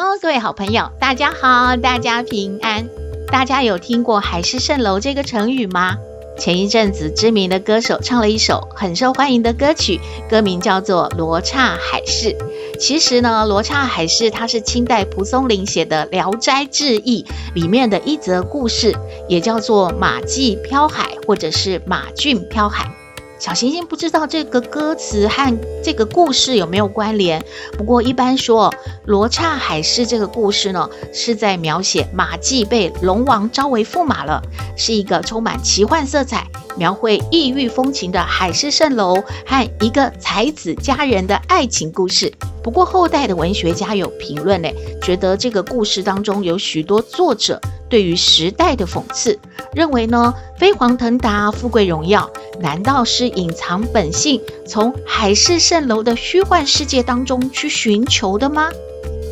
Hello，各位好朋友，大家好，大家平安。大家有听过“海市蜃楼”这个成语吗？前一阵子，知名的歌手唱了一首很受欢迎的歌曲，歌名叫做《罗刹海市》。其实呢，《罗刹海市》它是清代蒲松龄写的《聊斋志异》里面的一则故事，也叫做“马骥漂海”或者是“马骏漂海”。小星星不知道这个歌词和这个故事有没有关联，不过一般说，罗刹海市这个故事呢，是在描写马季被龙王招为驸马了，是一个充满奇幻色彩、描绘异域风情的海市蜃楼和一个才子佳人的爱情故事。不过后代的文学家有评论呢，觉得这个故事当中有许多作者对于时代的讽刺，认为呢，飞黄腾达、富贵荣耀，难道是隐藏本性，从海市蜃楼的虚幻世界当中去寻求的吗？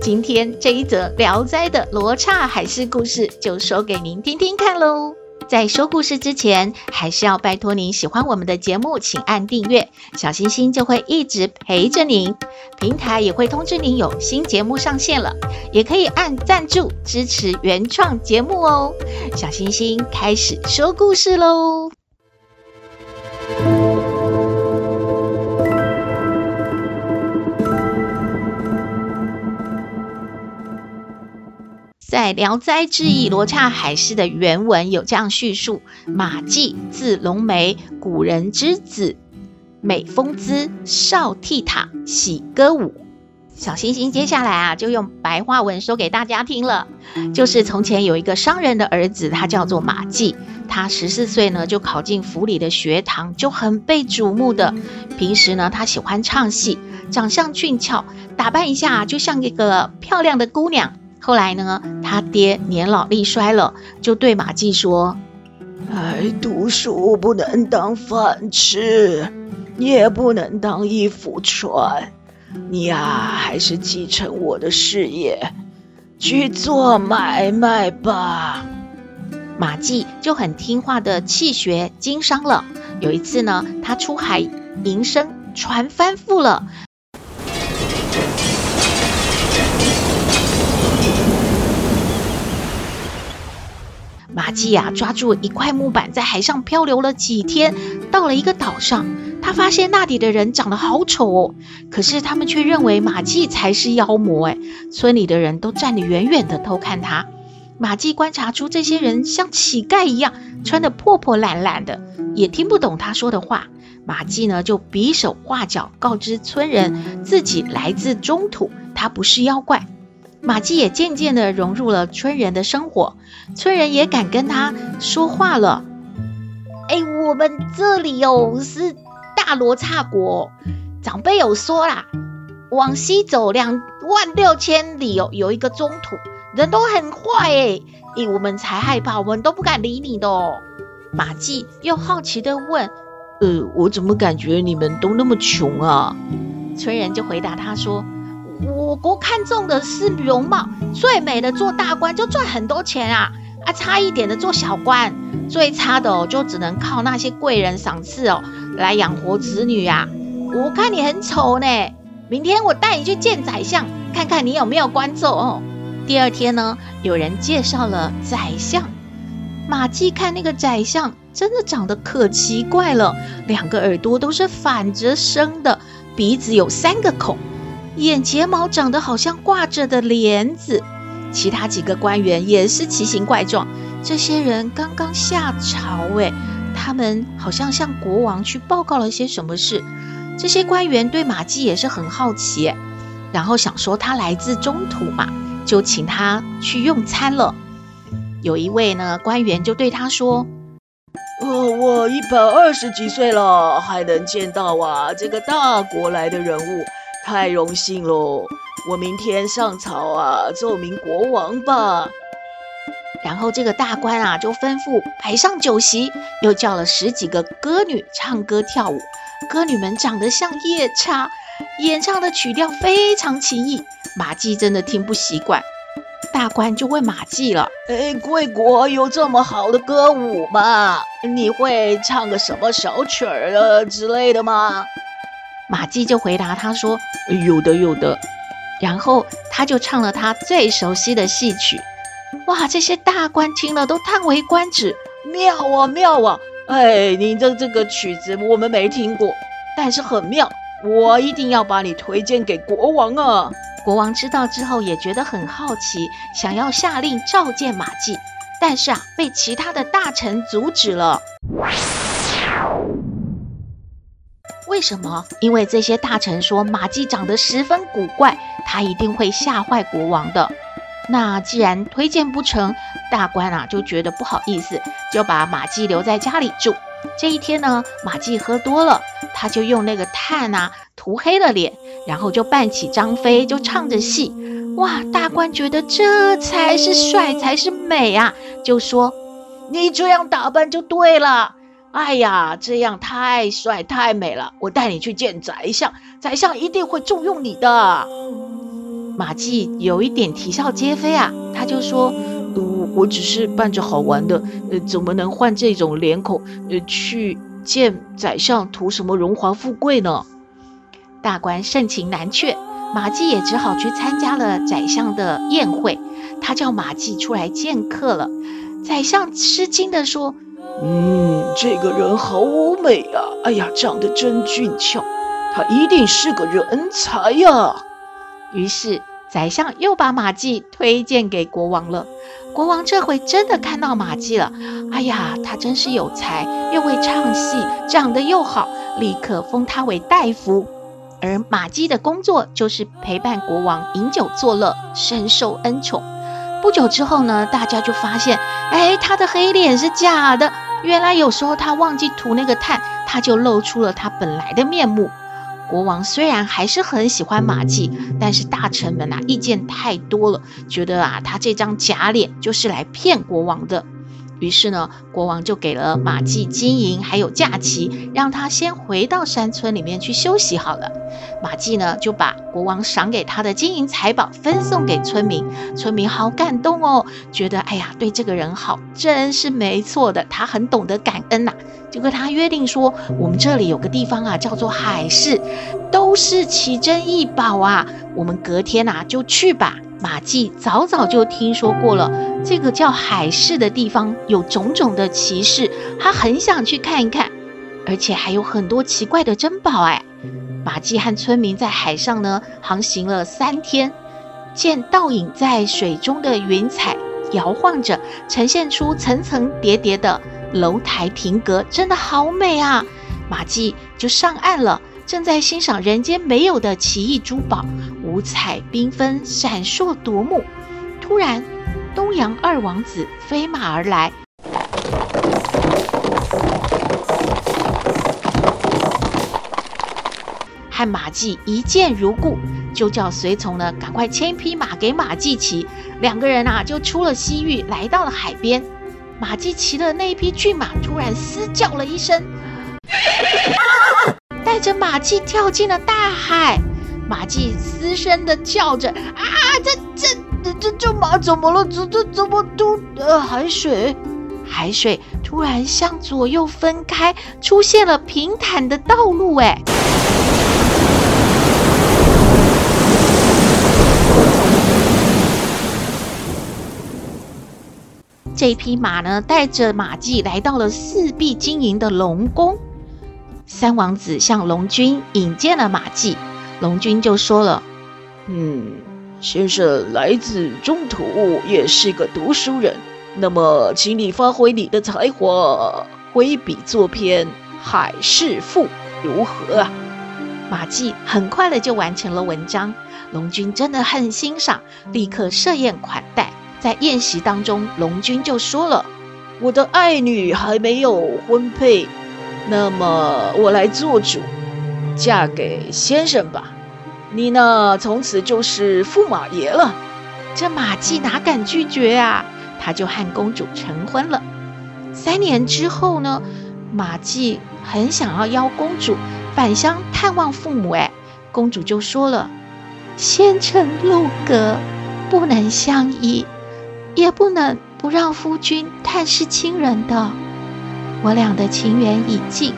今天这一则《聊斋》的罗刹海市故事，就说给您听听看喽。在说故事之前，还是要拜托您喜欢我们的节目，请按订阅，小星星就会一直陪着您。平台也会通知您有新节目上线了，也可以按赞助支持原创节目哦。小星星开始说故事喽。在《聊斋志异·罗刹海市》的原文有这样叙述：马季字龙眉，古人之子，美风姿，少倜傥，喜歌舞。小星星接下来啊，就用白话文说给大家听了。就是从前有一个商人的儿子，他叫做马季，他十四岁呢就考进府里的学堂，就很被瞩目的。平时呢，他喜欢唱戏，长相俊俏，打扮一下就像一个漂亮的姑娘。后来呢，他爹年老力衰了，就对马季说：“哎，读书不能当饭吃，也不能当衣服穿，你呀、啊，还是继承我的事业，去做买卖吧。”马季就很听话的弃学经商了。有一次呢，他出海营生，船翻覆了。马季呀，抓住一块木板，在海上漂流了几天，到了一个岛上，他发现那里的人长得好丑哦，可是他们却认为马季才是妖魔哎，村里的人都站得远远的偷看他。马季观察出这些人像乞丐一样，穿得破破烂烂的，也听不懂他说的话。马季呢，就比手画脚，告知村人自己来自中土，他不是妖怪。马季也渐渐地融入了村人的生活，村人也敢跟他说话了。哎，我们这里哦是大罗刹国，长辈有说啦，往西走两万六千里哦，有一个中土，人都很坏哎，哎，我们才害怕，我们都不敢理你的哦。马季又好奇地问：“呃，我怎么感觉你们都那么穷啊？”村人就回答他说。我国看重的是容貌，最美的做大官就赚很多钱啊！啊，差一点的做小官，最差的哦，就只能靠那些贵人赏赐哦来养活子女啊！我看你很丑呢，明天我带你去见宰相，看看你有没有官做哦。第二天呢，有人介绍了宰相，马季看那个宰相真的长得可奇怪了，两个耳朵都是反着生的，鼻子有三个孔。眼睫毛长得好像挂着的帘子，其他几个官员也是奇形怪状。这些人刚刚下朝，诶，他们好像向国王去报告了些什么事。这些官员对马骥也是很好奇，然后想说他来自中土嘛，就请他去用餐了。有一位呢官员就对他说：“哦，我一百二十几岁了，还能见到啊这个大国来的人物。”太荣幸喽！我明天上朝啊，奏明国王吧。然后这个大官啊，就吩咐摆上酒席，又叫了十几个歌女唱歌跳舞。歌女们长得像夜叉，演唱的曲调非常奇异，马季真的听不习惯。大官就问马季了：“哎，贵国有这么好的歌舞吗？你会唱个什么小曲儿啊之类的吗？”马季就回答他说：“有的，有的。”然后他就唱了他最熟悉的戏曲。哇！这些大官听了都叹为观止，妙啊妙啊！哎，你的这个曲子我们没听过，但是很妙，我一定要把你推荐给国王啊！国王知道之后也觉得很好奇，想要下令召见马季，但是啊，被其他的大臣阻止了。为什么？因为这些大臣说马季长得十分古怪，他一定会吓坏国王的。那既然推荐不成，大官啊就觉得不好意思，就把马季留在家里住。这一天呢，马季喝多了，他就用那个炭啊涂黑了脸，然后就扮起张飞，就唱着戏。哇，大官觉得这才是帅，才是美啊，就说：“你这样打扮就对了。哎呀，这样太帅太美了，我带你去见宰相，宰相一定会重用你的。”马季有一点啼笑皆非啊，他就说：“我、我只是扮着好玩的，呃，怎么能换这种脸孔，呃，去见宰相图什么荣华富贵呢？”大官盛情难却，马季也只好去参加了宰相的宴会。他叫马季出来见客了。宰相吃惊地说：“嗯，这个人好美啊！哎呀，长得真俊俏，他一定是个人才呀！”于是，宰相又把马季推荐给国王了。国王这回真的看到马季了，哎呀，他真是有才，又会唱戏，长得又好，立刻封他为大夫。而马季的工作就是陪伴国王饮酒作乐，深受恩宠。不久之后呢，大家就发现，哎，他的黑脸是假的。原来有时候他忘记涂那个炭，他就露出了他本来的面目。国王虽然还是很喜欢马季，但是大臣们呐意见太多了，觉得啊他这张假脸就是来骗国王的。于是呢，国王就给了马季金银还有假期，让他先回到山村里面去休息好了。马季呢就把国王赏给他的金银财宝分送给村民，村民好感动哦，觉得哎呀对这个人好，真是没错的，他很懂得感恩呐、啊。就跟他约定说，我们这里有个地方啊，叫做海市，都是奇珍异宝啊，我们隔天啊就去吧。马季早早就听说过了，这个叫海市的地方有种种的奇事，他很想去看一看，而且还有很多奇怪的珍宝哎。马季和村民在海上呢航行了三天，见倒影在水中的云彩摇晃着，呈现出层层叠叠的。楼台亭阁真的好美啊！马季就上岸了，正在欣赏人间没有的奇异珠宝，五彩缤纷，闪烁夺目。突然，东阳二王子飞马而来，和马季一见如故，就叫随从呢赶快牵一匹马给马季骑。两个人啊就出了西域，来到了海边。马季骑的那匹骏马突然嘶叫了一声，带着马季跳进了大海。马季嘶声的叫着：“啊，这这这这马怎么了？这这怎么都呃海水？海水突然向左右分开，出现了平坦的道路。哎。”这匹马呢，带着马季来到了四壁金银的龙宫。三王子向龙君引荐了马季，龙君就说了：“嗯，先生来自中土，也是个读书人，那么请你发挥你的才华，挥笔作篇《海市赋》，如何啊？”马季很快的就完成了文章，龙君真的很欣赏，立刻设宴款待。在宴席当中，龙君就说了：“我的爱女还没有婚配，那么我来做主，嫁给先生吧。你呢，从此就是驸马爷了。”这马季哪敢拒绝啊？他就和公主成婚了。三年之后呢，马季很想要邀公主返乡探望父母，哎，公主就说了：“先成路隔，不能相依，也不能不让夫君探视亲人的。我俩的情缘已尽，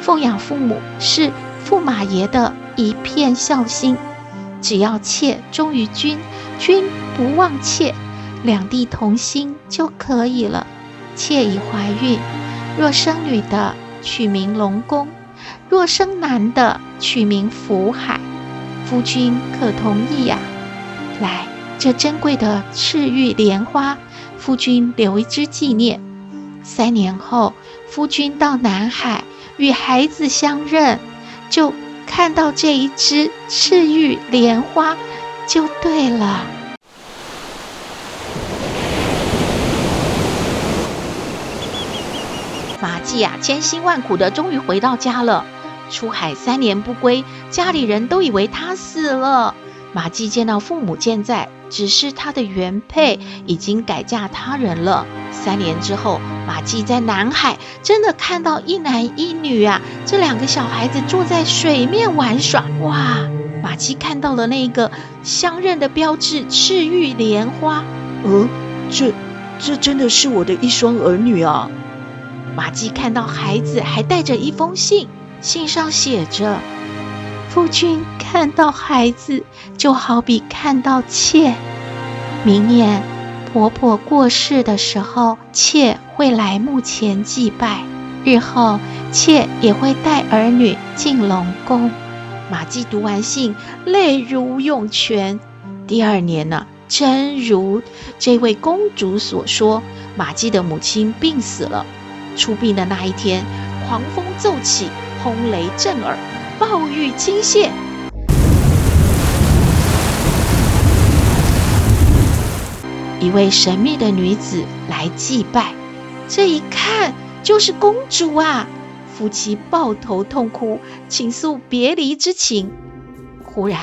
奉养父母是驸马爷的一片孝心。只要妾忠于君，君不忘妾。”两地同心就可以了。妾已怀孕，若生女的，取名龙宫；若生男的，取名福海。夫君可同意呀？来，这珍贵的赤玉莲花，夫君留一支纪念。三年后，夫君到南海与孩子相认，就看到这一只赤玉莲花，就对了。马季啊，千辛万苦的终于回到家了。出海三年不归，家里人都以为他死了。马季见到父母健在，只是他的原配已经改嫁他人了。三年之后，马季在南海真的看到一男一女啊，这两个小孩子坐在水面玩耍。哇！马季看到了那个相认的标志——赤玉莲花。嗯，这这真的是我的一双儿女啊！马季看到孩子还带着一封信，信上写着：“夫君看到孩子，就好比看到妾。明年婆婆过世的时候，妾会来墓前祭拜。日后妾也会带儿女进龙宫。”马季读完信，泪如涌泉。第二年呢，真如这位公主所说，马季的母亲病死了。出殡的那一天，狂风骤起，轰雷震耳，暴雨倾泻。一位神秘的女子来祭拜，这一看就是公主啊！夫妻抱头痛哭，倾诉别离之情。忽然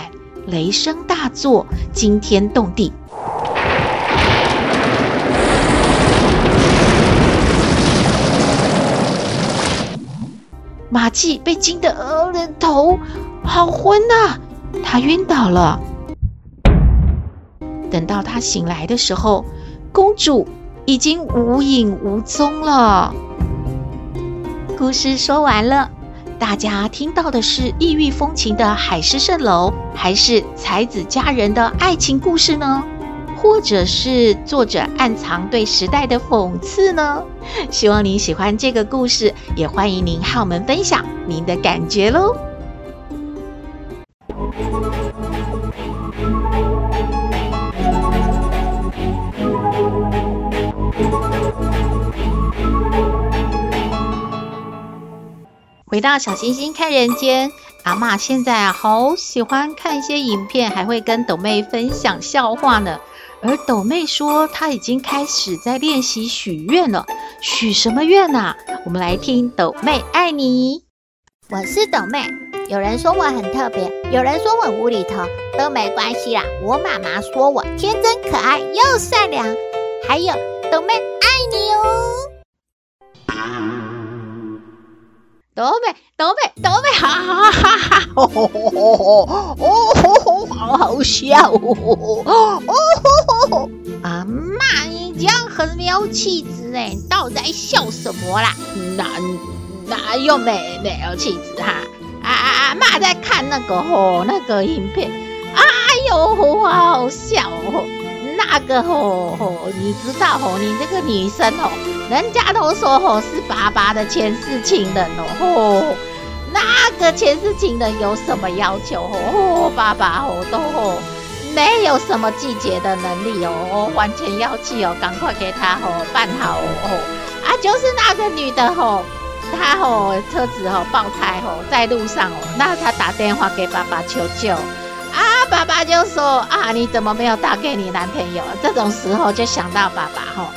雷声大作，惊天动地。马季被惊得额，人头好昏呐、啊，他晕倒了。等到他醒来的时候，公主已经无影无踪了。故事说完了，大家听到的是异域风情的海市蜃楼，还是才子佳人的爱情故事呢？或者是作者暗藏对时代的讽刺呢？希望您喜欢这个故事，也欢迎您和我们分享您的感觉喽。回到小星星看人间，阿嬷现在，好喜欢看一些影片，还会跟斗妹分享笑话呢。而斗妹说，她已经开始在练习许愿了。许什么愿啊？我们来听斗妹爱你。我是斗妹，有人说我很特别，有人说我无厘头，都没关系啦。我妈妈说我天真可爱又善良，还有斗妹爱你哦。斗妹，斗妹，斗妹，哈哈哈哈！哦吼好好笑哦！哦吼吼！啊妈，你这样很没有气质哎，你到底在笑什么啦？哪哪有没没有气质哈？啊啊啊！妈在看那个吼那个影片，哎呦，好好笑哦！那个吼吼，你知道吼，你这个女生吼。人家都说吼是爸爸的前世情人哦，吼，那个前世情人有什么要求吼？爸爸吼都吼没有什么季节的能力哦，完全要去哦，赶快给他吼办好哦，啊，就是那个女的吼，她吼车子吼爆胎吼在路上哦，那她打电话给爸爸求救，啊，爸爸就说啊，你怎么没有打给你男朋友？这种时候就想到爸爸吼。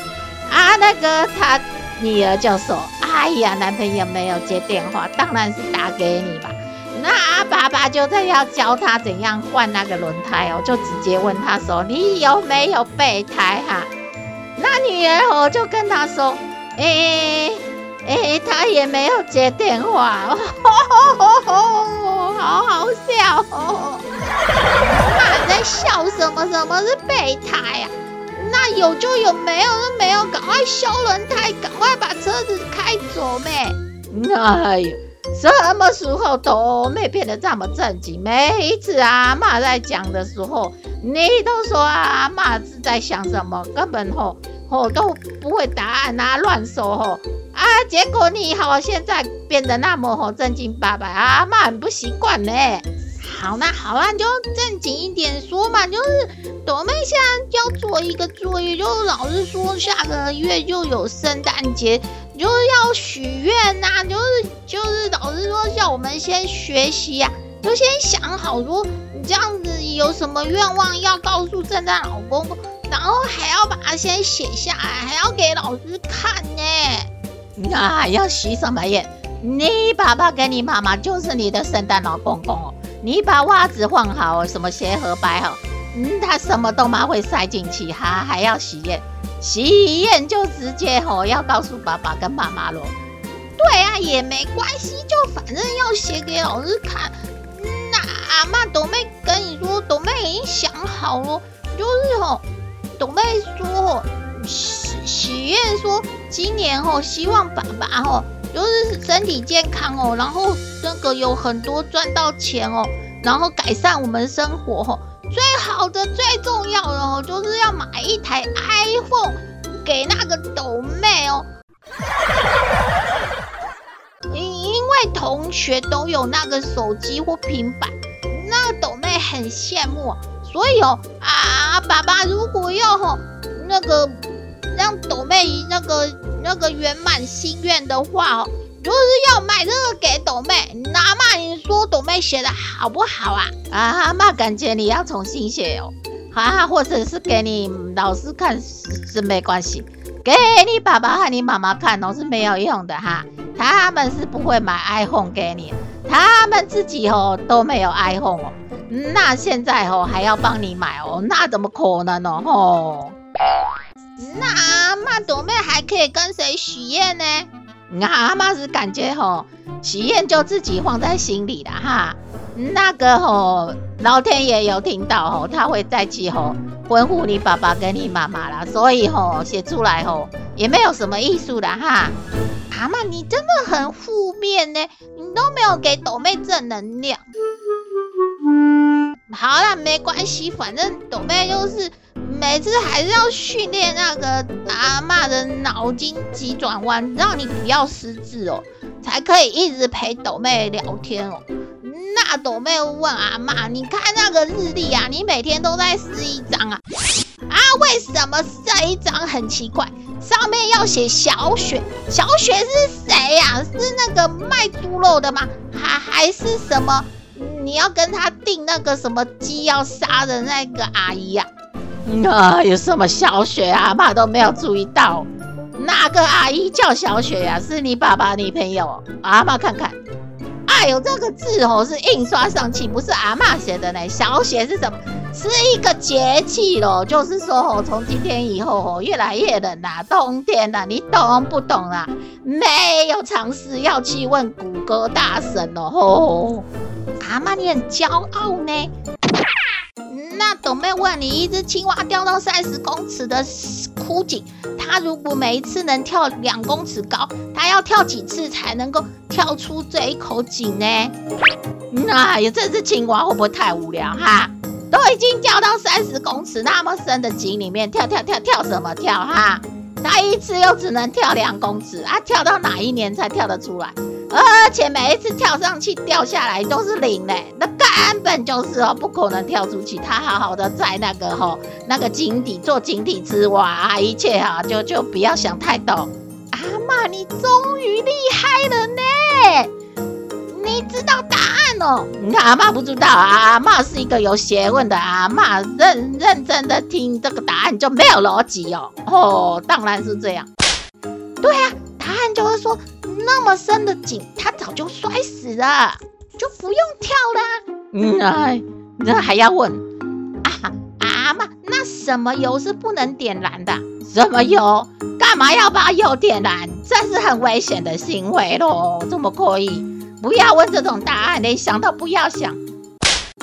啊，那个他女儿就说：“哎呀，男朋友没有接电话，当然是打给你吧。”爸爸就在要教他怎样换那个轮胎哦，就直接问他说：“你有没有备胎哈、？”那女儿哦就跟他说：“哎哎，他也没有接电话，哦、好好笑哦。”妈在笑什么？什么是备胎呀、那有就有，没有就没有，赶快修轮胎，赶快把车子开走呗。哎呦，什么时候都没变得这么正经？每一次阿嬷在讲的时候，你都说阿嬷是在想什么，根本吼吼都不会答案啊，乱说吼啊！结果你好，现在变得那么吼正经八百，阿嬷很不习惯呢。好，那好啊，你就正经一点说嘛。就是朵妹现在要做一个作业，就老师说下个月就有圣诞节，就是要许愿呐。就是就是老师说叫我们先学习呀、啊，就先想好说你这样子有什么愿望要告诉圣诞老公公，然后还要把它先写下来，还要给老师看呢。那要许什么愿？你爸爸跟你妈妈就是你的圣诞老公公哦。你把袜子换好，什么鞋盒摆好，嗯，他什么都嘛会塞进去，哈，还要许愿，许愿就直接吼要告诉爸爸跟妈妈咯。对啊，也没关系，就反正要写给老师看。那阿嬷斗妹跟你说，斗妹已经想好了，就是吼，斗妹说吼许许愿说今年吼希望爸爸吼。就是身体健康哦，然后那个有很多赚到钱哦，然后改善我们生活哦。最好的、最重要的哦，就是要买一台 iPhone 给那个抖妹哦。因因为同学都有那个手机或平板，那个斗妹很羡慕，所以哦啊，爸爸如果要吼那个让抖妹那个。那个圆满心愿的话哦，就是要买这个给斗妹。阿嬷，你说斗妹写的好不好啊？啊，阿嬷感觉你要重新写哦，啊，或者是给你老师看是，是没关系，给你爸爸和你妈妈看哦是没有用的哈，他们是不会买 iPhone 给你，他们自己哦都没有 iPhone 哦，那现在哦还要帮你买哦，那怎么可能哦？吼。那阿嬷斗妹还可以跟谁许愿呢？阿嬷是感觉吼，许愿就自己放在心里了哈。那个吼，老天爷有听到吼，他会再去吼吩咐你爸爸跟你妈妈啦。所以吼写出来吼也没有什么艺术的哈。阿嬷你真的很负面呢，你都没有给斗妹正能量。好啦，没关系，反正斗妹就是。每次还是要训练那个阿嬷的脑筋急转弯，让你不要失智哦，才可以一直陪斗妹聊天哦。那斗妹问阿嬷：“你看那个日历啊，你每天都在撕一张啊？啊，为什么这一张很奇怪？上面要写小雪，小雪是谁呀？是那个卖猪肉的吗？还还是什么？你要跟他订那个什么鸡要杀的那个阿姨呀？”那、呃、有什么小雪？阿妈都没有注意到，那个阿姨叫小雪呀、是你爸爸女朋友？阿妈看看，哎呦，这个字哦是印刷上去，不是阿妈写的呢。小雪是什么？是一个节气咯，就是说哦，从今天以后哦，越来越冷啦，冬天啦，你懂不懂啊？没有常识要去问谷歌大神哦。吼，阿妈你很骄傲呢。那董妹问你，一只青蛙掉到三十公尺的枯井，它如果每一次能跳两公尺高，它要跳几次才能够跳出这一口井呢？哎呀，这只青蛙会不会太无聊哈？都已经掉到三十公尺那么深的井里面，跳跳跳跳什么跳哈？它一次又只能跳两公尺啊，跳到哪一年才跳得出来？而且每一次跳上去掉下来都是零嘞，那根本就是哦不可能跳出去。他好好的在那个吼那个井底做井底之蛙，一切哈就就不要想太多。阿嬷，你终于厉害了呢！你知道答案哦？你看阿嬷不知道啊，阿嬷是一个有学问的阿嬷，认认真的听这个答案就没有逻辑哦。哦，当然是这样。对啊，答案就是说。那么深的井，他早就摔死了。就不用跳啦。嗯，哎，那还要问啊？阿妈，那什么油是不能点燃的？什么油？干嘛要把油点燃？这是很危险的行为喽！怎么可以？不要问这种答案，连想都不要想。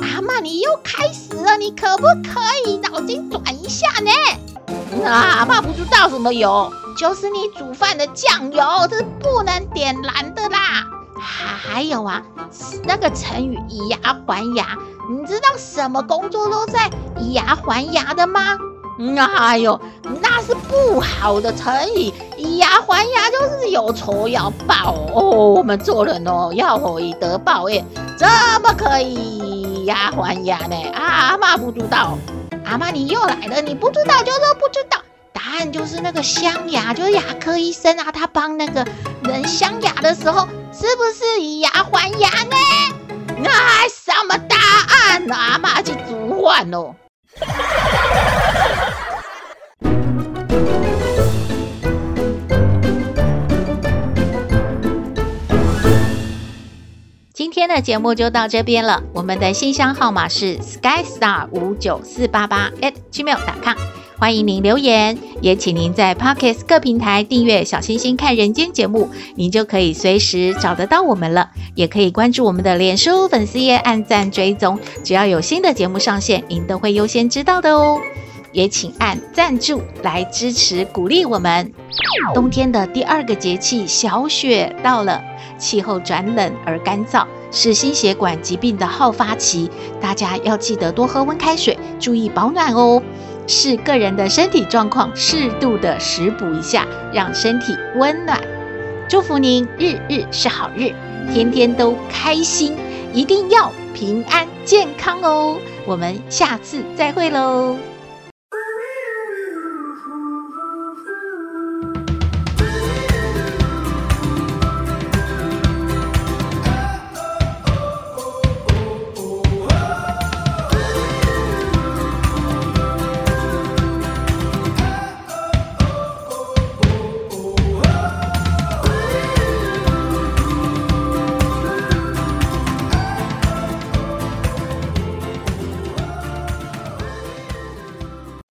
阿妈，你又开始了，你可不可以脑筋转一下呢？那阿嬷不知道什么油，就是你煮饭的酱油，这是不能点燃的啦。还有啊，那个成语以牙还牙，你知道什么工作都在以牙还牙的吗？嗯，哎呦，那是不好的成语，以牙还牙就是有仇要报哦。我们做人哦，要以德报怨，怎么可以以牙还牙呢？啊，骂不知道，阿妈你又来了，你不知道就说不知道。答案就是那个镶牙，就是牙科医生啊，他帮那个人镶牙的时候，是不是以牙还牙呢？那什么答案？阿妈去煮饭喽。今天的节目就到这边了。我们的信箱号码是 skystar 五九四八八 at gmail.com，欢迎您留言，也请您在 Podcast 各平台订阅“小星星看人间”节目，您就可以随时找得到我们了。也可以关注我们的脸书粉丝页，按赞追踪，只要有新的节目上线，您都会优先知道的哦。也请按赞助来支持鼓励我们。冬天的第二个节气小雪到了。气候转冷而干燥，是心血管疾病的好发期，大家要记得多喝温开水，注意保暖哦。视个人的身体状况，适度的食补一下，让身体温暖。祝福您日日是好日，天天都开心，一定要平安健康哦。我们下次再会喽。